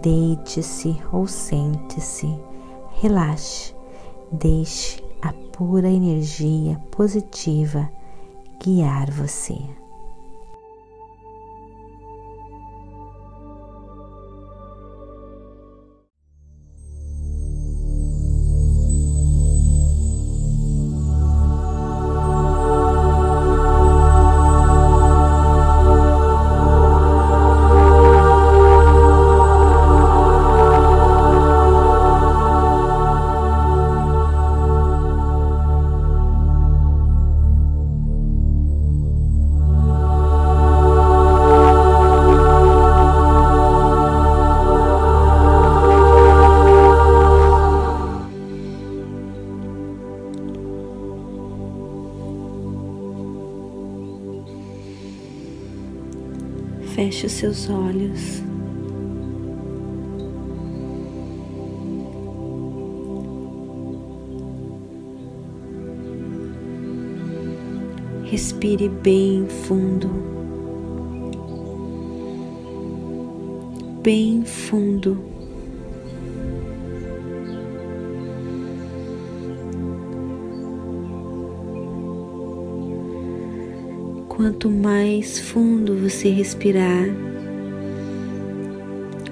deite-se ou sente-se, relaxe, deixe a pura energia positiva guiar você. Feche os seus olhos. Respire bem fundo, bem fundo. Quanto mais fundo você respirar,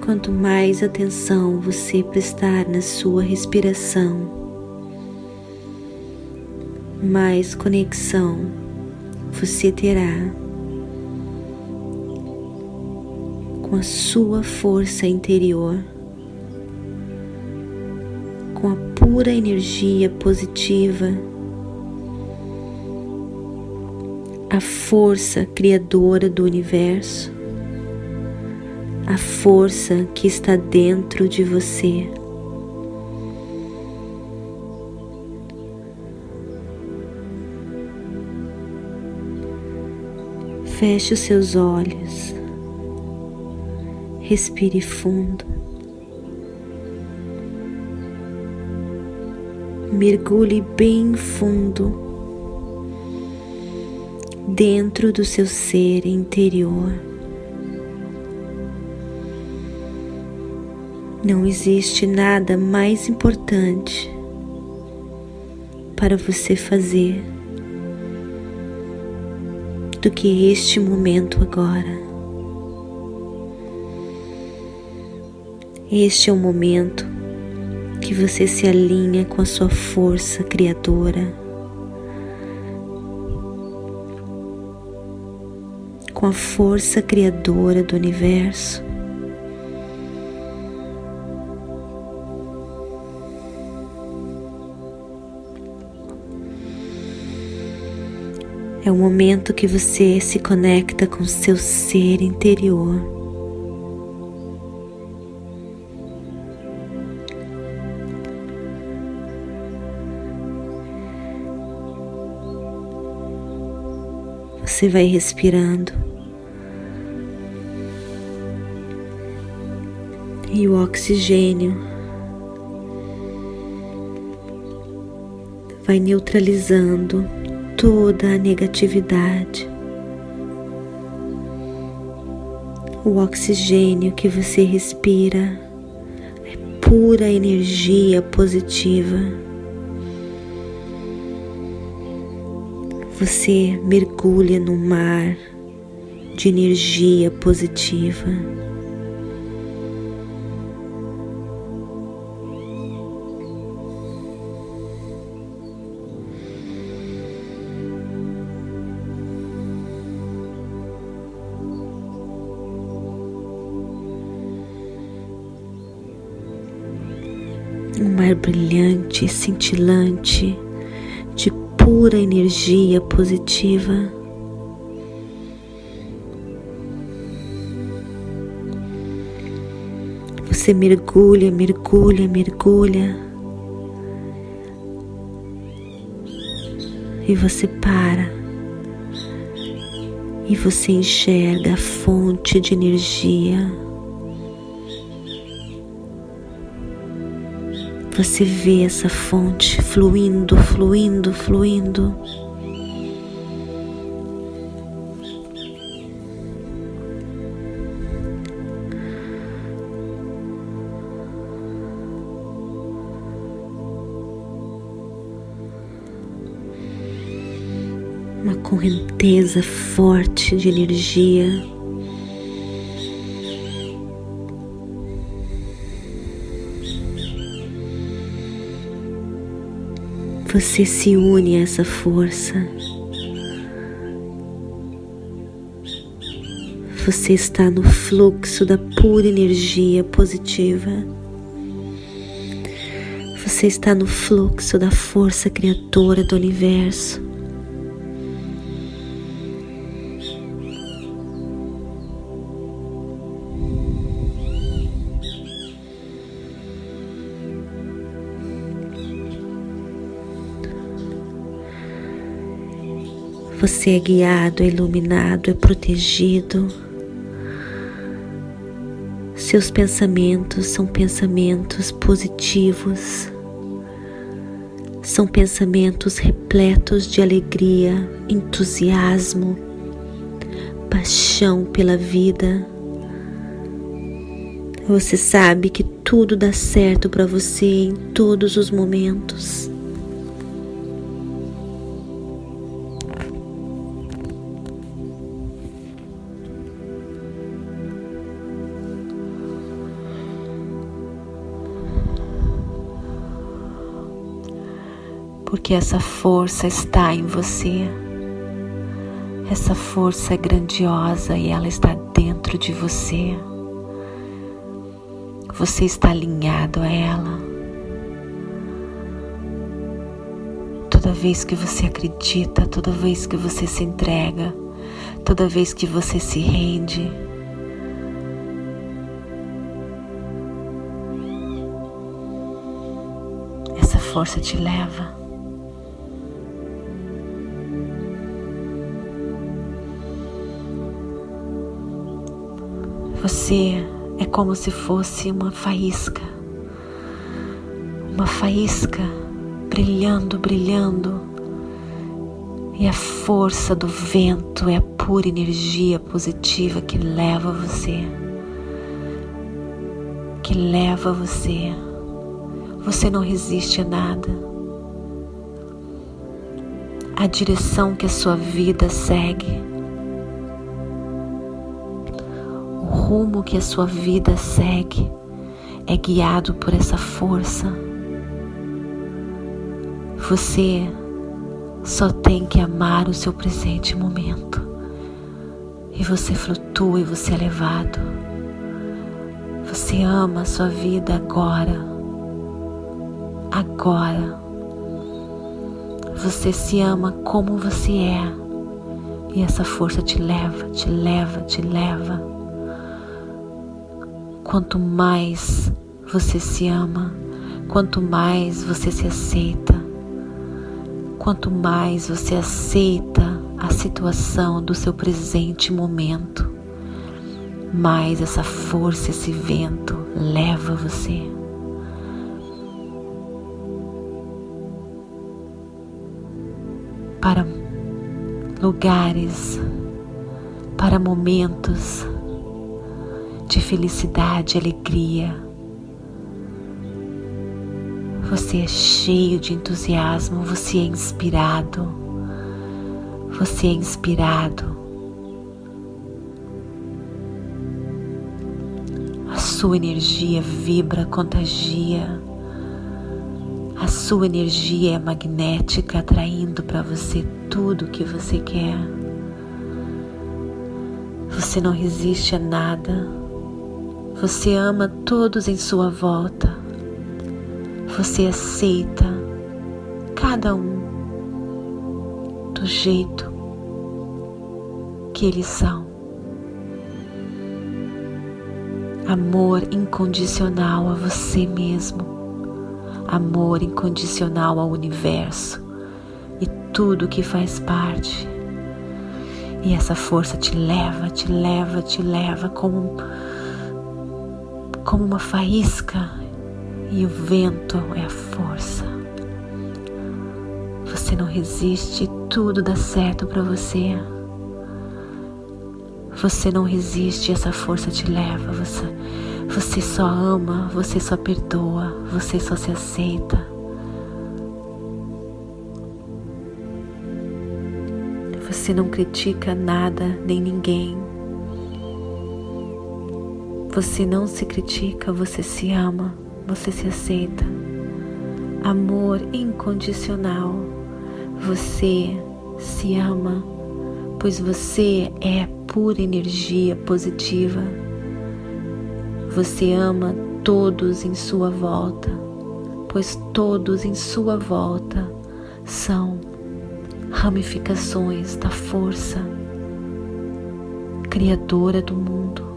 quanto mais atenção você prestar na sua respiração, mais conexão você terá com a sua força interior, com a pura energia positiva a força criadora do universo, a força que está dentro de você. Feche os seus olhos, respire fundo, mergulhe bem fundo dentro do seu ser interior. Não existe nada mais importante para você fazer do que este momento agora. Este é o momento que você se alinha com a sua força criadora. Com a força criadora do universo. É o momento que você se conecta com seu ser interior. Você vai respirando. E o oxigênio vai neutralizando toda a negatividade. O oxigênio que você respira é pura energia positiva. Você mergulha no mar de energia positiva. Um mar brilhante, cintilante, de pura energia positiva. você mergulha, mergulha, mergulha. E você para. E você enxerga a fonte de energia. Você vê essa fonte fluindo, fluindo, fluindo. uma correnteza forte de energia. Você se une a essa força. Você está no fluxo da pura energia positiva. Você está no fluxo da força criadora do universo. Você é guiado, é iluminado, é protegido. Seus pensamentos são pensamentos positivos, são pensamentos repletos de alegria, entusiasmo, paixão pela vida. Você sabe que tudo dá certo para você em todos os momentos. Porque essa força está em você. Essa força é grandiosa e ela está dentro de você. Você está alinhado a ela. Toda vez que você acredita, toda vez que você se entrega, toda vez que você se rende, essa força te leva Você é como se fosse uma faísca, uma faísca brilhando, brilhando, e a força do vento é a pura energia positiva que leva você, que leva você. Você não resiste a nada. A direção que a sua vida segue rumo que a sua vida segue é guiado por essa força. Você só tem que amar o seu presente momento. E você flutua e você é levado. Você ama a sua vida agora. Agora. Você se ama como você é. E essa força te leva, te leva, te leva. Quanto mais você se ama, quanto mais você se aceita, quanto mais você aceita a situação do seu presente momento, mais essa força, esse vento leva você. Para lugares, para momentos de felicidade e alegria. Você é cheio de entusiasmo, você é inspirado. Você é inspirado. A sua energia vibra, contagia. A sua energia é magnética, atraindo para você tudo o que você quer. Você não resiste a nada. Você ama todos em sua volta. Você aceita cada um do jeito que eles são. amor incondicional a você mesmo, amor incondicional ao universo e tudo que faz parte. E essa força te leva, te leva, te leva como, como uma faísca, e o vento é a força. Você não resiste, tudo dá certo para você. Você não resiste, essa força te leva. Você, você só ama, você só perdoa, você só se aceita. Você não critica nada nem ninguém. Você não se critica, você se ama, você se aceita. Amor incondicional. Você se ama, pois você é pura energia positiva. Você ama todos em sua volta, pois todos em sua volta são ramificações da força criadora do mundo.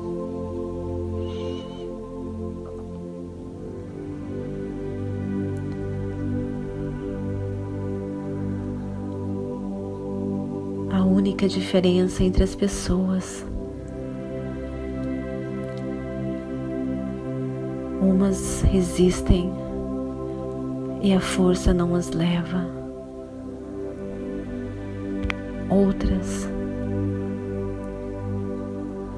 Única diferença entre as pessoas. Umas resistem e a força não as leva. Outras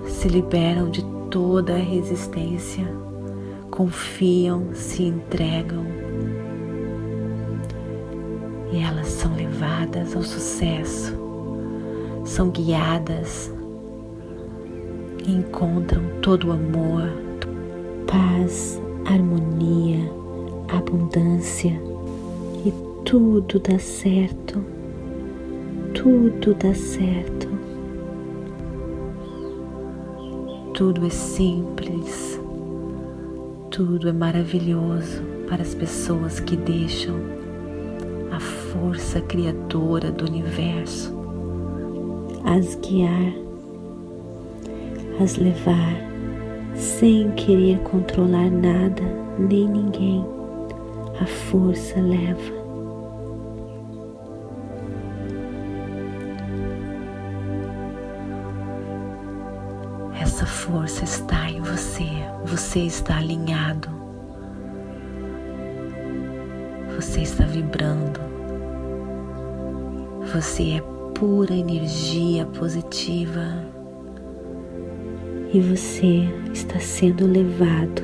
se liberam de toda a resistência, confiam, se entregam e elas são levadas ao sucesso são guiadas encontram todo o amor, paz, harmonia, abundância e tudo dá certo. Tudo dá certo. Tudo é simples. Tudo é maravilhoso para as pessoas que deixam a força criadora do universo as guiar, as levar, sem querer controlar nada nem ninguém. A força leva. Essa força está em você, você está alinhado, você está vibrando, você é pura energia positiva e você está sendo levado,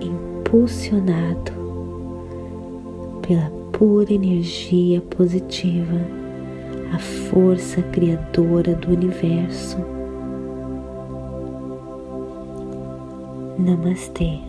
impulsionado pela pura energia positiva, a força criadora do universo. Namastê.